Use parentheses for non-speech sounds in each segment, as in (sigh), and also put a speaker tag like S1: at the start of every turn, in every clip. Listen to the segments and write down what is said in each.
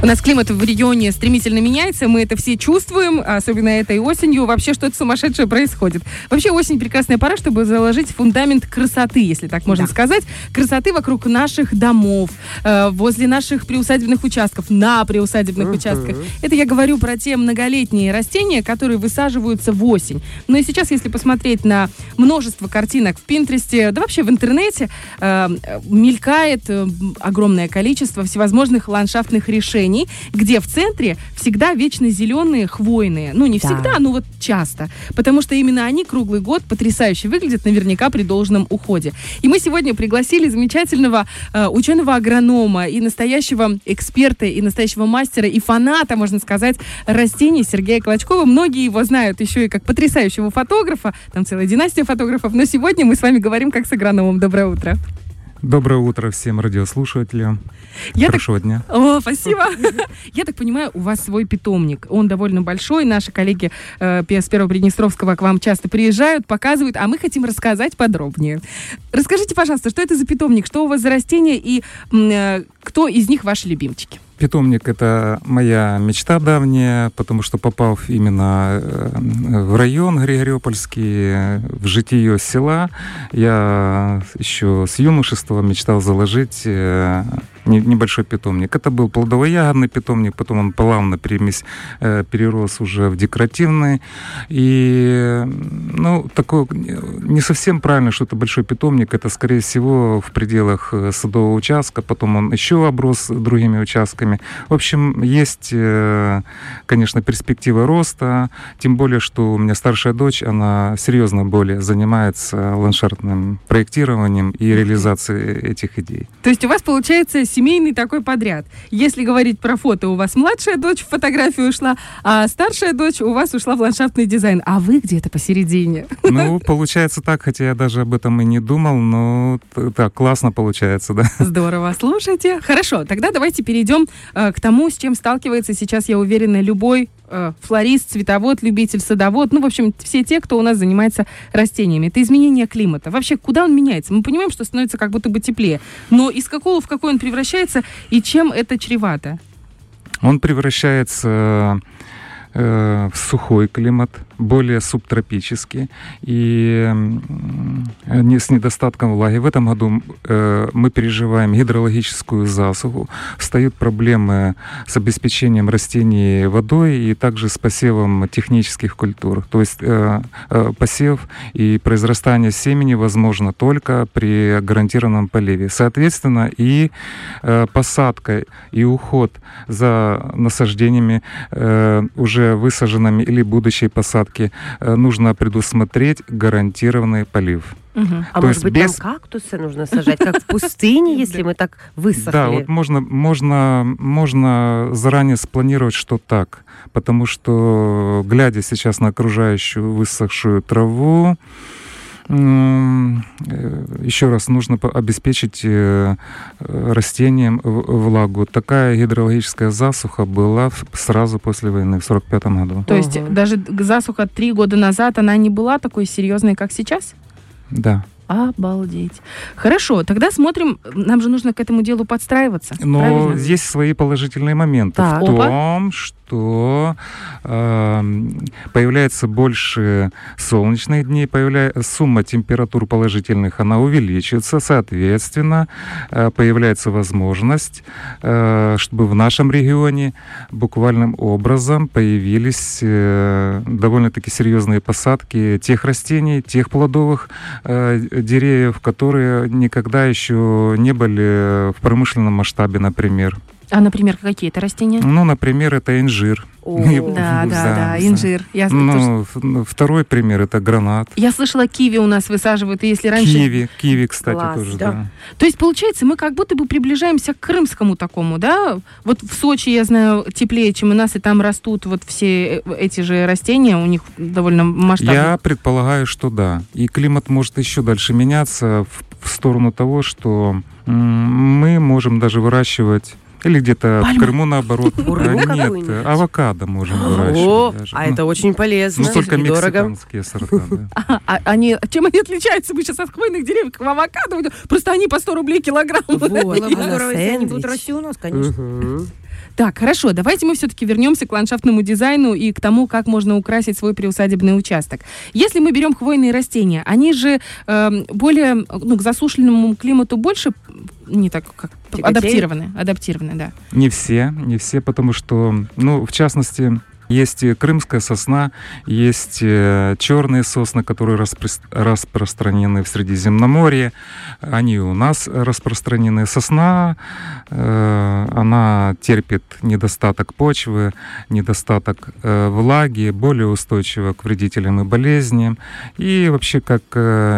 S1: У нас климат в регионе стремительно меняется, мы это все чувствуем, особенно этой осенью. Вообще что-то сумасшедшее происходит. Вообще осень прекрасная пора, чтобы заложить фундамент красоты, если так можно да. сказать. Красоты вокруг наших домов, э, возле наших приусадебных участков, на приусадебных uh-huh. участках. Это я говорю про те многолетние растения, которые высаживаются в осень. Но и сейчас, если посмотреть на множество картинок в Пинтересте, да вообще в интернете, э, мелькает э, огромное количество всевозможных ландшафтных решений, где в центре всегда вечно зеленые хвойные. Ну, не да. всегда, но вот часто. Потому что именно они круглый год потрясающе выглядят, наверняка при должном уходе. И мы сегодня пригласили замечательного э, ученого-агронома и настоящего эксперта, и настоящего мастера, и фаната, можно сказать, растений Сергея Клочкова. Многие его знают еще и как потрясающего фотографа, там целая династия фотографов, но сегодня мы с вами говорим как с агрономом. Доброе утро.
S2: Доброе утро всем радиослушателям. Я Хорошего так... дня.
S1: О, спасибо. (laughs) Я так понимаю, у вас свой питомник. Он довольно большой. Наши коллеги э, с Первого Приднестровского к вам часто приезжают, показывают, а мы хотим рассказать подробнее. Расскажите, пожалуйста, что это за питомник, что у вас за растения и э, кто из них ваши любимчики?
S2: Питомник — это моя мечта давняя, потому что попав именно э, в район Григориопольский, в житие села, я еще с юношества мечтал заложить э, небольшой питомник. Это был плодово-ягодный питомник, потом он плавно перемесь, э, перерос уже в декоративный. И, ну, такое не совсем правильно, что это большой питомник. Это, скорее всего, в пределах э, садового участка. Потом он еще оброс другими участками. В общем, есть, э, конечно, перспектива роста. Тем более, что у меня старшая дочь, она серьезно более занимается ландшафтным проектированием и реализацией этих идей.
S1: То есть у вас получается семейный такой подряд. Если говорить про фото, у вас младшая дочь в фотографию ушла, а старшая дочь у вас ушла в ландшафтный дизайн, а вы где-то посередине.
S2: Ну, получается так, хотя я даже об этом и не думал, но так, классно получается, да.
S1: Здорово, слушайте. Хорошо, тогда давайте перейдем э, к тому, с чем сталкивается сейчас, я уверена, любой флорист, цветовод, любитель, садовод, ну, в общем, все те, кто у нас занимается растениями. Это изменение климата. Вообще, куда он меняется? Мы понимаем, что становится как будто бы теплее, но из какого в какой он превращается и чем это чревато?
S2: Он превращается э, в сухой климат, более субтропический и не с недостатком влаги. В этом году э, мы переживаем гидрологическую засуху, встают проблемы с обеспечением растений водой и также с посевом технических культур. То есть э, э, посев и произрастание семени возможно только при гарантированном поливе. Соответственно, и посадка и уход за насаждениями уже высаженными или будущей посадкой посадки э, нужно предусмотреть гарантированный полив.
S3: Угу. А То может быть, без... там кактусы нужно сажать, как в пустыне, (laughs) если мы так высохли?
S2: Да, вот можно, можно, можно заранее спланировать, что так. Потому что, глядя сейчас на окружающую высохшую траву, еще раз нужно обеспечить э, растениям влагу. Такая гидрологическая засуха была сразу после войны, в 45 году.
S1: То есть даже засуха три года назад, она не была такой серьезной, как сейчас?
S2: Да.
S1: Обалдеть. Хорошо, тогда смотрим, нам же нужно к этому делу подстраиваться.
S2: Но правильно? есть свои положительные моменты так. в том, что что э, появляется больше солнечных дней, появляется сумма температур положительных, она увеличивается, соответственно, э, появляется возможность, э, чтобы в нашем регионе буквальным образом появились э, довольно-таки серьезные посадки тех растений, тех плодовых э, деревьев, которые никогда еще не были в промышленном масштабе, например.
S1: А, например, какие-то растения?
S2: Ну, например, это инжир.
S1: О, да, да, да, инжир.
S2: Я ну, тоже... второй пример это гранат.
S1: Я слышала, киви у нас высаживают, и если раньше...
S2: Киви, киви, кстати, Класс, тоже, да. да.
S1: То есть, получается, мы как будто бы приближаемся к крымскому такому, да? Вот в Сочи, я знаю, теплее, чем у нас, и там растут вот все э, эти же растения, у них довольно масштабные.
S2: Я предполагаю, что да. И климат может еще дальше меняться в, в сторону того, что мы можем даже выращивать или где-то в Крыму наоборот. Нет, авокадо можем выращивать.
S3: А это очень полезно.
S2: Ну, только мексиканские сорта. (laughs)
S1: А, а они, чем они отличаются? Мы сейчас от хвойных деревьев к авокадо. Просто они по 100 рублей килограмм. Вот, (laughs)
S3: здорово, если они будут расти у нас, конечно.
S1: Так, хорошо, давайте мы все-таки вернемся к ландшафтному дизайну и к тому, как можно украсить свой приусадебный участок. Если мы берем хвойные растения, они же э, более, ну, к засушленному климату больше не так как адаптированы, адаптированы, да.
S2: Не все, не все, потому что, ну, в частности, есть крымская сосна, есть э, черные сосны, которые распро распространены в Средиземноморье. Они у нас распространены. Сосна, э, она терпит недостаток почвы, недостаток э, влаги, более устойчива к вредителям и болезням. И вообще как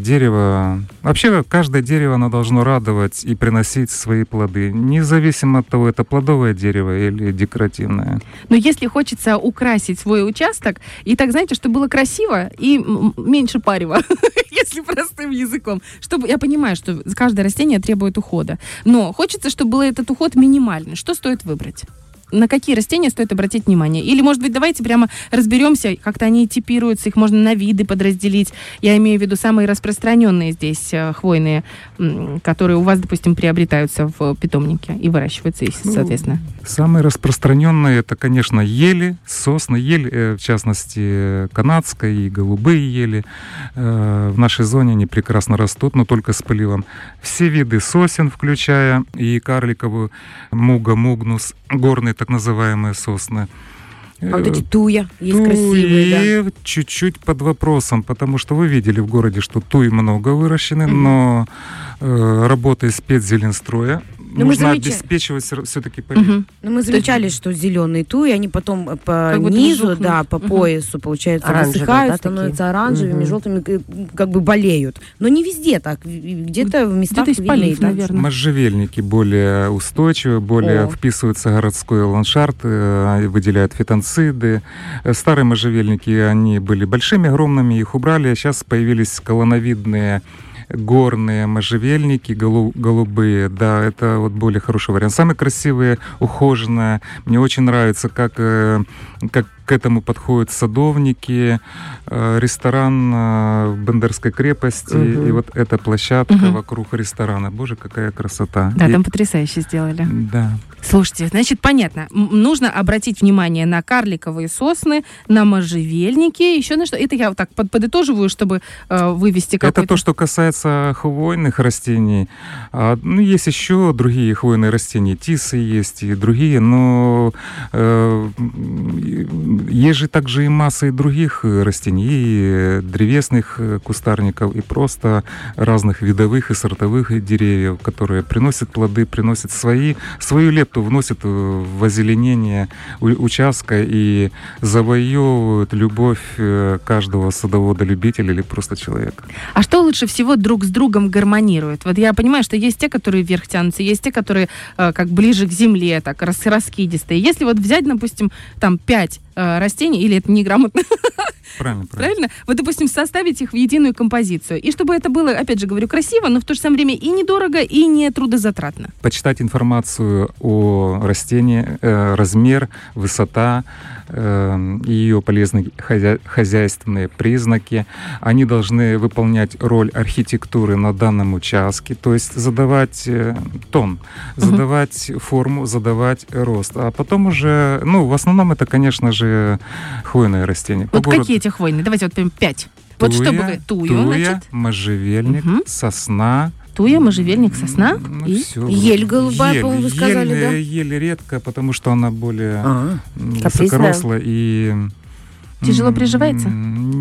S2: дерево... Вообще каждое дерево, оно должно радовать и приносить свои плоды, независимо от того, это плодовое дерево или декоративное.
S1: Но если хочется украсить свой участок. И так, знаете, чтобы было красиво и меньше парева, (laughs) если простым языком. Чтобы, я понимаю, что каждое растение требует ухода. Но хочется, чтобы был этот уход минимальный. Что стоит выбрать? На какие растения стоит обратить внимание? Или, может быть, давайте прямо разберемся, как-то они типируются, их можно на виды подразделить. Я имею в виду самые распространенные здесь э, хвойные, которые у вас, допустим, приобретаются в питомнике и выращиваются, ну, соответственно.
S2: Самые распространенные это, конечно, ели, сосны, ель, э, в частности, канадская и голубые ели. Э, в нашей зоне они прекрасно растут, но только с поливом. Все виды сосен, включая и карликовую муга, мугнус, горные так называемые сосны.
S3: А вот эти туя есть туи красивые,
S2: да? чуть-чуть под вопросом, потому что вы видели в городе, что туи много выращены, mm-hmm. но э, работа из спецзеленстроя но нужно замеч... обеспечивать все-таки полив. Угу.
S3: Но мы замечали, есть... что зеленые туи, они потом э, по как низу, да, по угу. поясу, получается, Оранжевые, высыхают, да, становятся оранжевыми, угу. желтыми, как бы болеют. Но не везде так. Где-то в местах
S1: где полив,
S3: да?
S1: наверное.
S2: Можжевельники более устойчивы, более О. вписываются в городской ландшафт, э, выделяют фитонциды. Э, старые можжевельники, они были большими, огромными, их убрали, а сейчас появились колоновидные горные можжевельники голу, голубые, да, это вот более хороший вариант. Самые красивые, ухоженные. Мне очень нравится, как, э, как к этому подходят садовники, э, ресторан э, в Бендерской крепости, угу. и вот эта площадка угу. вокруг ресторана. Боже, какая красота.
S1: Да,
S2: и...
S1: там потрясающе сделали.
S2: Да.
S1: Слушайте, значит, понятно. Нужно обратить внимание на карликовые сосны, на можжевельники, еще на что. Это я вот так под, подытоживаю, чтобы э, вывести какой-то...
S2: Это то, что касается хвойных растений. А, ну, есть еще другие хвойные растения. Тисы есть и другие, но э, есть же также и масса и других э, растений, и э, древесных э, кустарников, и просто разных видовых и сортовых деревьев, которые приносят плоды, приносят свои, свою лепту, вносят в озеленение участка и завоевывают любовь каждого садовода-любителя или просто человека.
S1: А что лучше всего друг с другом гармонирует? Вот я понимаю, что есть те, которые вверх тянутся, есть те, которые как ближе к земле, так раскидистые. Если вот взять, допустим, там пять э, растений, или это неграмотно? (laughs)
S2: Правильно, правильно.
S1: правильно? Вот, допустим, составить их в единую композицию. И чтобы это было, опять же говорю, красиво, но в то же самое время и недорого, и не трудозатратно.
S2: Почитать информацию о растении, э, размер, высота, э, ее полезные хозя хозяйственные признаки. Они должны выполнять роль архитектуры на данном участке, то есть задавать э, тон, задавать угу. форму, задавать рост. А потом уже, ну, в основном это, конечно же, хвойные растения.
S1: Вот городу... какие эти хвойные? Давайте вот прям пять.
S2: Туя, вот что бы тую, туя, значит? можжевельник, угу. сосна,
S1: туя, можжевельник, сосна
S2: ну, и все.
S3: ель голубая, по-моему, вы сказали, ель, да?
S2: Ель редко, потому что она более а, высокорослая и...
S1: Тяжело приживается?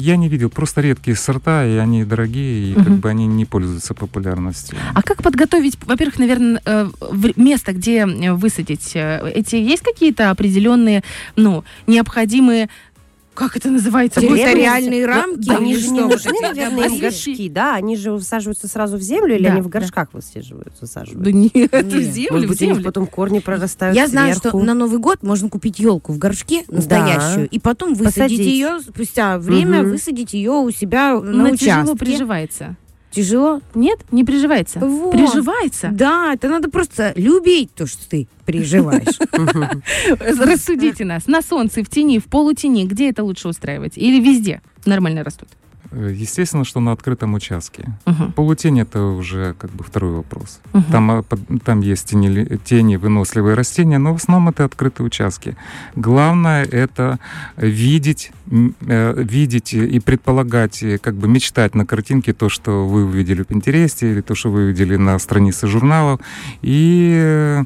S2: Я не видел, просто редкие сорта, и они дорогие, и угу. как бы они не пользуются популярностью.
S1: А как подготовить, во-первых, наверное, э, место, где высадить? Э, эти есть какие-то определенные, ну, необходимые как это называется?
S3: Территориальные рамки. Они же не нужны, наверное, им горшки, да? Они же высаживаются сразу в землю или они в горшках высаживаются?
S1: Да нет, в землю, в землю.
S3: потом корни прорастают
S1: Я знаю, что на Новый год можно купить елку в горшке настоящую, и потом высадить ее, спустя время высадить ее у себя на участке. тяжело приживается.
S3: Тяжело?
S1: Нет, не приживается.
S3: Вот.
S1: Приживается.
S3: Да, это надо просто любить то, что ты переживаешь. (laughs)
S1: Рассудите нас. На солнце, в тени, в полутени. Где это лучше устраивать? Или везде нормально растут?
S2: Э, естественно, что на открытом участке. Угу. Полутень это уже как бы второй вопрос. Угу. Там, а, там есть тени, тени, выносливые растения, но в основном это открытые участки. Главное это видеть, э, видеть и предполагать, как бы мечтать на картинке то, что вы увидели в Пинтересте или то, что вы увидели на странице журналов. И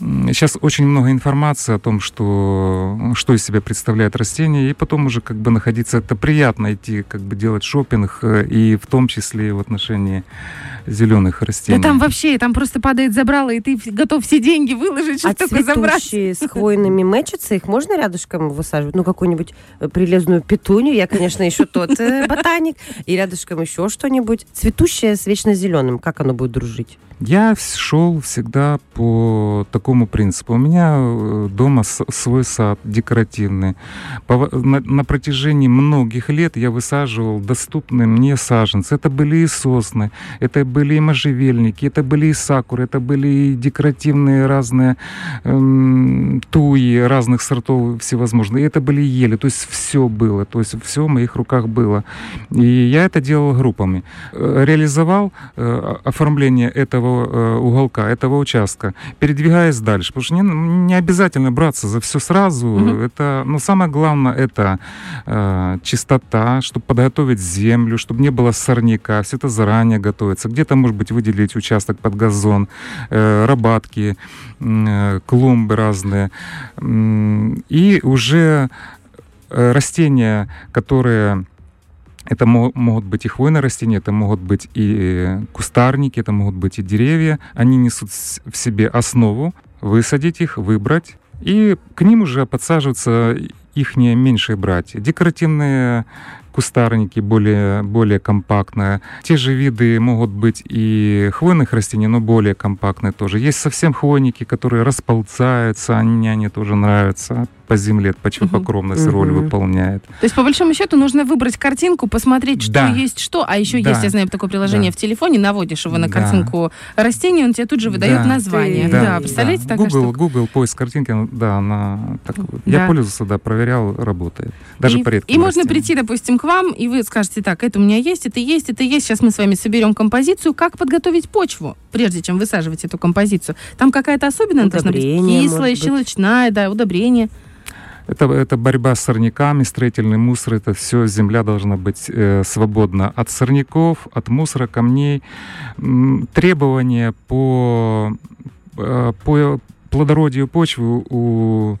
S2: Сейчас очень много информации о том, что, что из себя представляет растение, и потом уже как бы находиться, это приятно идти, как бы делать шопинг, э, и в том числе в отношении зеленых растений.
S1: Да там вообще, там просто падает забрало, и ты готов все деньги выложить, чтобы а только забрать.
S3: с хвойными мэчатся, их можно рядышком высаживать? Ну, какую-нибудь э, прилезную петунью, я, конечно, еще тот э, (laughs) ботаник, и рядышком еще что-нибудь. Цветущее с вечно зеленым, как оно будет дружить?
S2: Я шел всегда по такому принципу. У меня дома свой сад декоративный. На протяжении многих лет я высаживал доступные мне саженцы. Это были и сосны, это были и можжевельники, это были и сакуры, это были и декоративные разные эм, туи разных сортов всевозможные. И это были ели. То есть все было. То есть все в моих руках было. И я это делал группами. Э, реализовал э, оформление этого э, уголка, этого участка, передвигаясь дальше. Потому что не, не обязательно браться за все сразу. Mm-hmm. Это, ну, самое главное, это э, чистота, чтобы подготовить землю, чтобы не было сорняка. Все это заранее готовится. Где-то, может быть, выделить участок под газон, э, рабатки, э, клумбы разные. И уже э, растения, которые это могут быть и хвойные растения, это могут быть и кустарники, это могут быть и деревья. Они несут в себе основу. Высадить их, выбрать. И к ним уже подсаживаются их меньшие братья. Декоративные кустарники более, более компактные. Те же виды могут быть и хвойных растений, но более компактные тоже. Есть совсем хвойники, которые расползаются, они мне тоже нравятся по земле, почвопокровность угу. роль выполняет.
S1: То есть, по большому счету, нужно выбрать картинку, посмотреть, что да. есть что. А еще да. есть, я знаю, такое приложение да. в телефоне, наводишь его на картинку да. растения, он тебе тут же выдает да. название.
S2: Да,
S1: да. представляете,
S2: да. Google, штука? Google поиск картинки, да, она так, да. я пользовался, да, проверял, работает. Даже
S1: и,
S2: по
S1: редким И можно прийти, допустим, к вам, и вы скажете, так, это у меня есть, это есть, это есть, сейчас мы с вами соберем композицию. Как подготовить почву, прежде чем высаживать эту композицию? Там какая-то особенная должна быть? Кислая, щелочная, да, удобрение.
S2: Это, это борьба с сорняками, строительный мусор, это все, земля должна быть э, свободна от сорняков, от мусора, камней. Требования по, э, по плодородию почвы у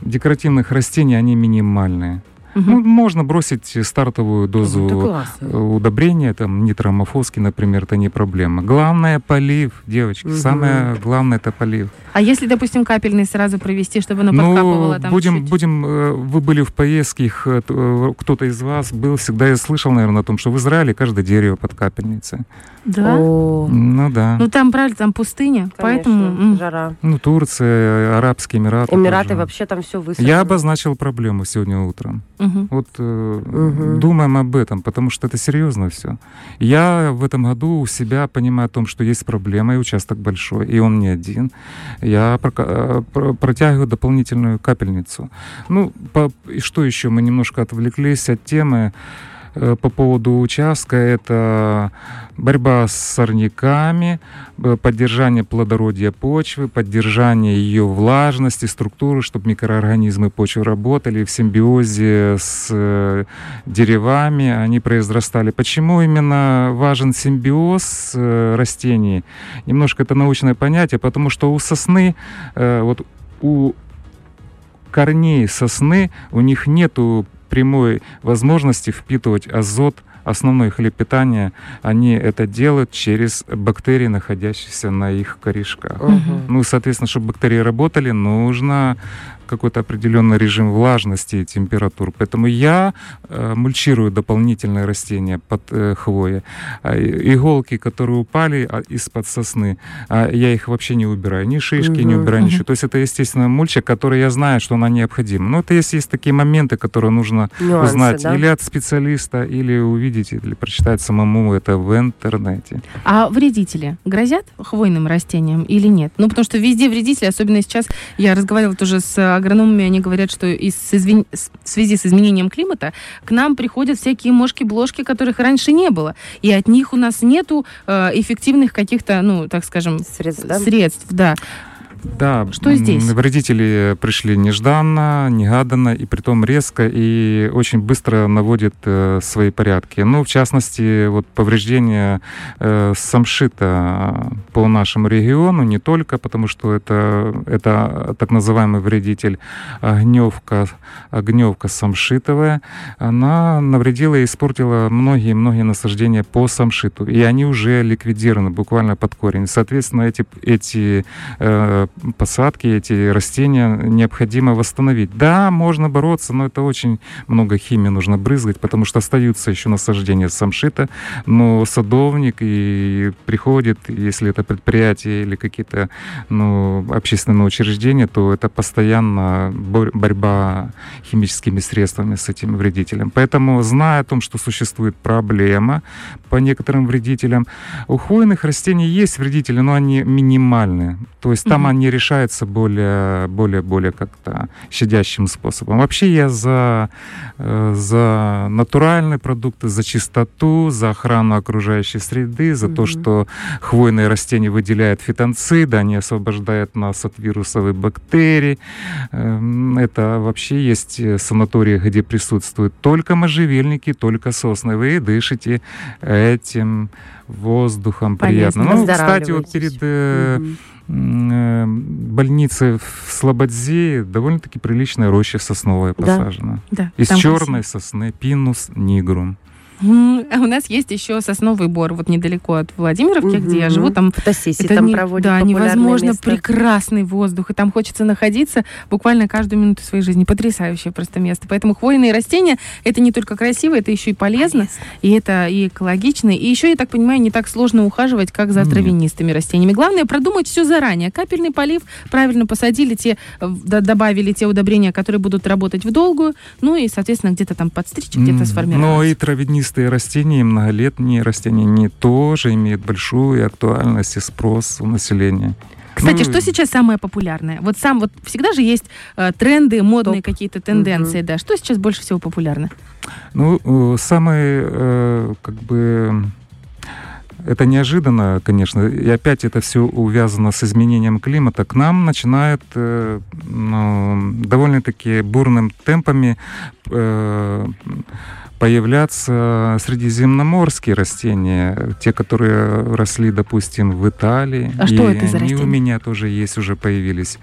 S2: декоративных растений, они минимальные. Угу. Ну, можно бросить стартовую дозу ну, удобрения, там нитромофоски, например, это не проблема. Главное полив, девочки. Угу. Самое главное это полив.
S1: А если, допустим, капельный сразу провести, чтобы оно ну, подкапывало там
S2: будем,
S1: чуть?
S2: будем, э, вы были в поездке, э, кто-то из вас был, всегда я слышал, наверное, о том, что в Израиле каждое дерево под капельницей.
S1: Да? О.
S2: Ну да.
S1: Ну там, правильно, там пустыня, Конечно, поэтому...
S3: жара.
S2: Ну Турция, Арабские Эмираты.
S3: Эмираты тоже. вообще там все высоко.
S2: Я обозначил проблему сегодня утром. Угу. Вот э, угу. думаем об этом, потому что это серьезно все. Я в этом году у себя понимаю о том, что есть проблема, и участок большой, и он не один. Я э, протягиваю дополнительную капельницу. Ну, по, и что еще? Мы немножко отвлеклись от темы. Э, по поводу участка, это борьба с сорняками, э, поддержание плодородия почвы, поддержание ее влажности, структуры, чтобы микроорганизмы почвы работали в симбиозе с э, деревами, они произрастали. Почему именно важен симбиоз растений? Немножко это научное понятие, потому что у сосны, вот у корней сосны, у них нету прямой возможности впитывать азот основной хлеб питания, они это делают через бактерии, находящиеся на их корешках. Угу. Ну, соответственно, чтобы бактерии работали, нужно какой-то определенный режим влажности и температур. Поэтому я э, мульчирую дополнительные растения под э, хвоей. А, иголки, которые упали а, из-под сосны, а, я их вообще не убираю. Ни шишки, угу, не убираю угу. ничего. То есть это, естественно, мульча, которая я знаю, что она необходима. Но это есть, есть такие моменты, которые нужно Нюансы, узнать да? или от специалиста, или увидеть, или прочитать самому это в интернете.
S1: А вредители грозят хвойным растениям или нет? Ну, потому что везде вредители, особенно сейчас я разговаривала тоже с агрономами они говорят, что из, в связи с изменением климата к нам приходят всякие мошки-бложки, которых раньше не было. И от них у нас нету э, эффективных каких-то, ну, так скажем, средств, да? средств, да.
S2: Да, что здесь? Вредители пришли нежданно, негаданно, и притом резко и очень быстро наводят э, свои порядки. Ну, в частности, вот повреждение э, самшита по нашему региону, не только, потому что это, это так называемый вредитель огневка, огневка самшитовая, она навредила и испортила многие-многие насаждения по самшиту, и они уже ликвидированы буквально под корень. Соответственно, эти, эти э, посадки, эти растения необходимо восстановить. Да, можно бороться, но это очень много химии нужно брызгать, потому что остаются еще насаждения самшита, но садовник и приходит, если это предприятие или какие-то ну, общественные учреждения, то это постоянно борьба химическими средствами с этим вредителем. Поэтому, зная о том, что существует проблема по некоторым вредителям, у хвойных растений есть вредители, но они минимальны. То есть там угу. Они решаются более, более, более как-то щадящим способом. Вообще я за, э, за натуральные продукты, за чистоту, за охрану окружающей среды, за угу. то, что хвойные растения выделяют фитонциды, они освобождают нас от вирусов и бактерий. Эм, это вообще есть санатории, где присутствуют только можжевельники, только сосны. Вы дышите этим воздухом Полезно, приятно. Ну, кстати, вот перед угу Э, больнице в Слободзе довольно-таки приличная роща сосновая посажена. Да, Из черной красиво. сосны, пинус нигрум.
S1: А у нас есть еще сосновый бор, вот недалеко от Владимировки, угу. где я живу. Там,
S3: Фотосессии это там не, проводят
S1: Да, невозможно место. прекрасный воздух, и там хочется находиться буквально каждую минуту своей жизни. Потрясающее просто место. Поэтому хвойные растения, это не только красиво, это еще и полезно, полезно. и это и экологично, и еще, я так понимаю, не так сложно ухаживать, как за травянистыми растениями. Главное продумать все заранее. Капельный полив, правильно посадили те, добавили те удобрения, которые будут работать в долгую, ну и, соответственно, где-то там подстричь, где-то сформировать.
S2: Но и травянистые Лиственнистые растения и многолетние растения, они тоже имеют большую актуальность и спрос у населения.
S1: Кстати, ну, что сейчас самое популярное? Вот сам вот всегда же есть э, тренды, модные топ. какие-то тенденции, угу. да. Что сейчас больше всего популярно?
S2: Ну, э, самые э, как бы это неожиданно, конечно, и опять это все увязано с изменением климата. К нам начинают э, ну, довольно-таки бурным темпами э, появляться средиземноморские растения, те, которые росли, допустим, в Италии.
S1: А что это за растения?
S2: у меня тоже есть, уже появились.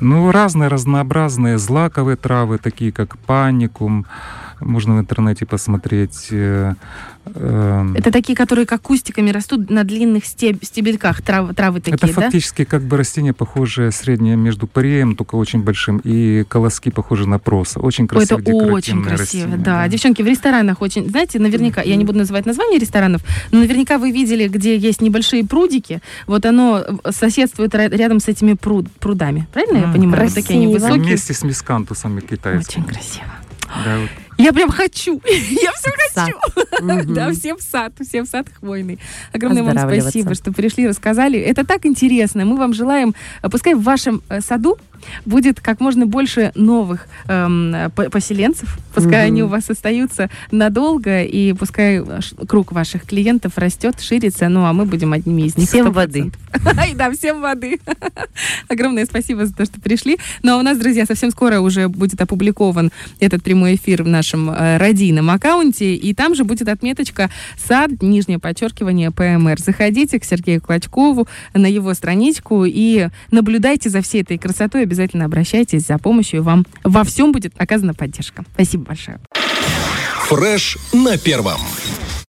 S2: Ну, разные разнообразные злаковые травы, такие как паникум, можно в интернете посмотреть. Э,
S1: э, это такие, которые как кустиками растут на длинных стеб стебельках, трав травы такие,
S2: Это да? фактически как бы растение похожее среднее между пареем, только очень большим, и колоски похожи на проса. Очень красивое
S1: Это очень красиво, растение, да. да. Девчонки, в ресторанах очень, знаете, наверняка, я не буду называть название ресторанов, но наверняка вы видели, где есть небольшие прудики, вот оно соседствует рядом с этими пруд прудами, правильно я понимаю?
S2: Красиво. Вот такие они высокие. Вместе с мискантусами китайскими.
S1: Очень красиво. Да, вот. Я прям хочу. (laughs) Я все хочу. Да, всем в сад, всем в сад хвойный. Огромное вам спасибо, что пришли, рассказали. Это так интересно. Мы вам желаем, пускай в вашем э, саду будет как можно больше новых эм, поселенцев. Пускай угу. они у вас остаются надолго, и пускай круг ваших клиентов растет, ширится, ну а мы будем одними из них.
S3: Всем 100%. воды. (laughs)
S1: Да, всем воды. (laughs) Огромное спасибо за то, что пришли. Ну а у нас, друзья, совсем скоро уже будет опубликован этот прямой эфир в нашем э, родийном аккаунте, и там же будет отметочка «Сад», нижнее подчеркивание ПМР. Заходите к Сергею Клочкову на его страничку и наблюдайте за всей этой красотой обязательно обращайтесь за помощью, вам во всем будет оказана поддержка. Спасибо большое.
S4: Фреш на первом.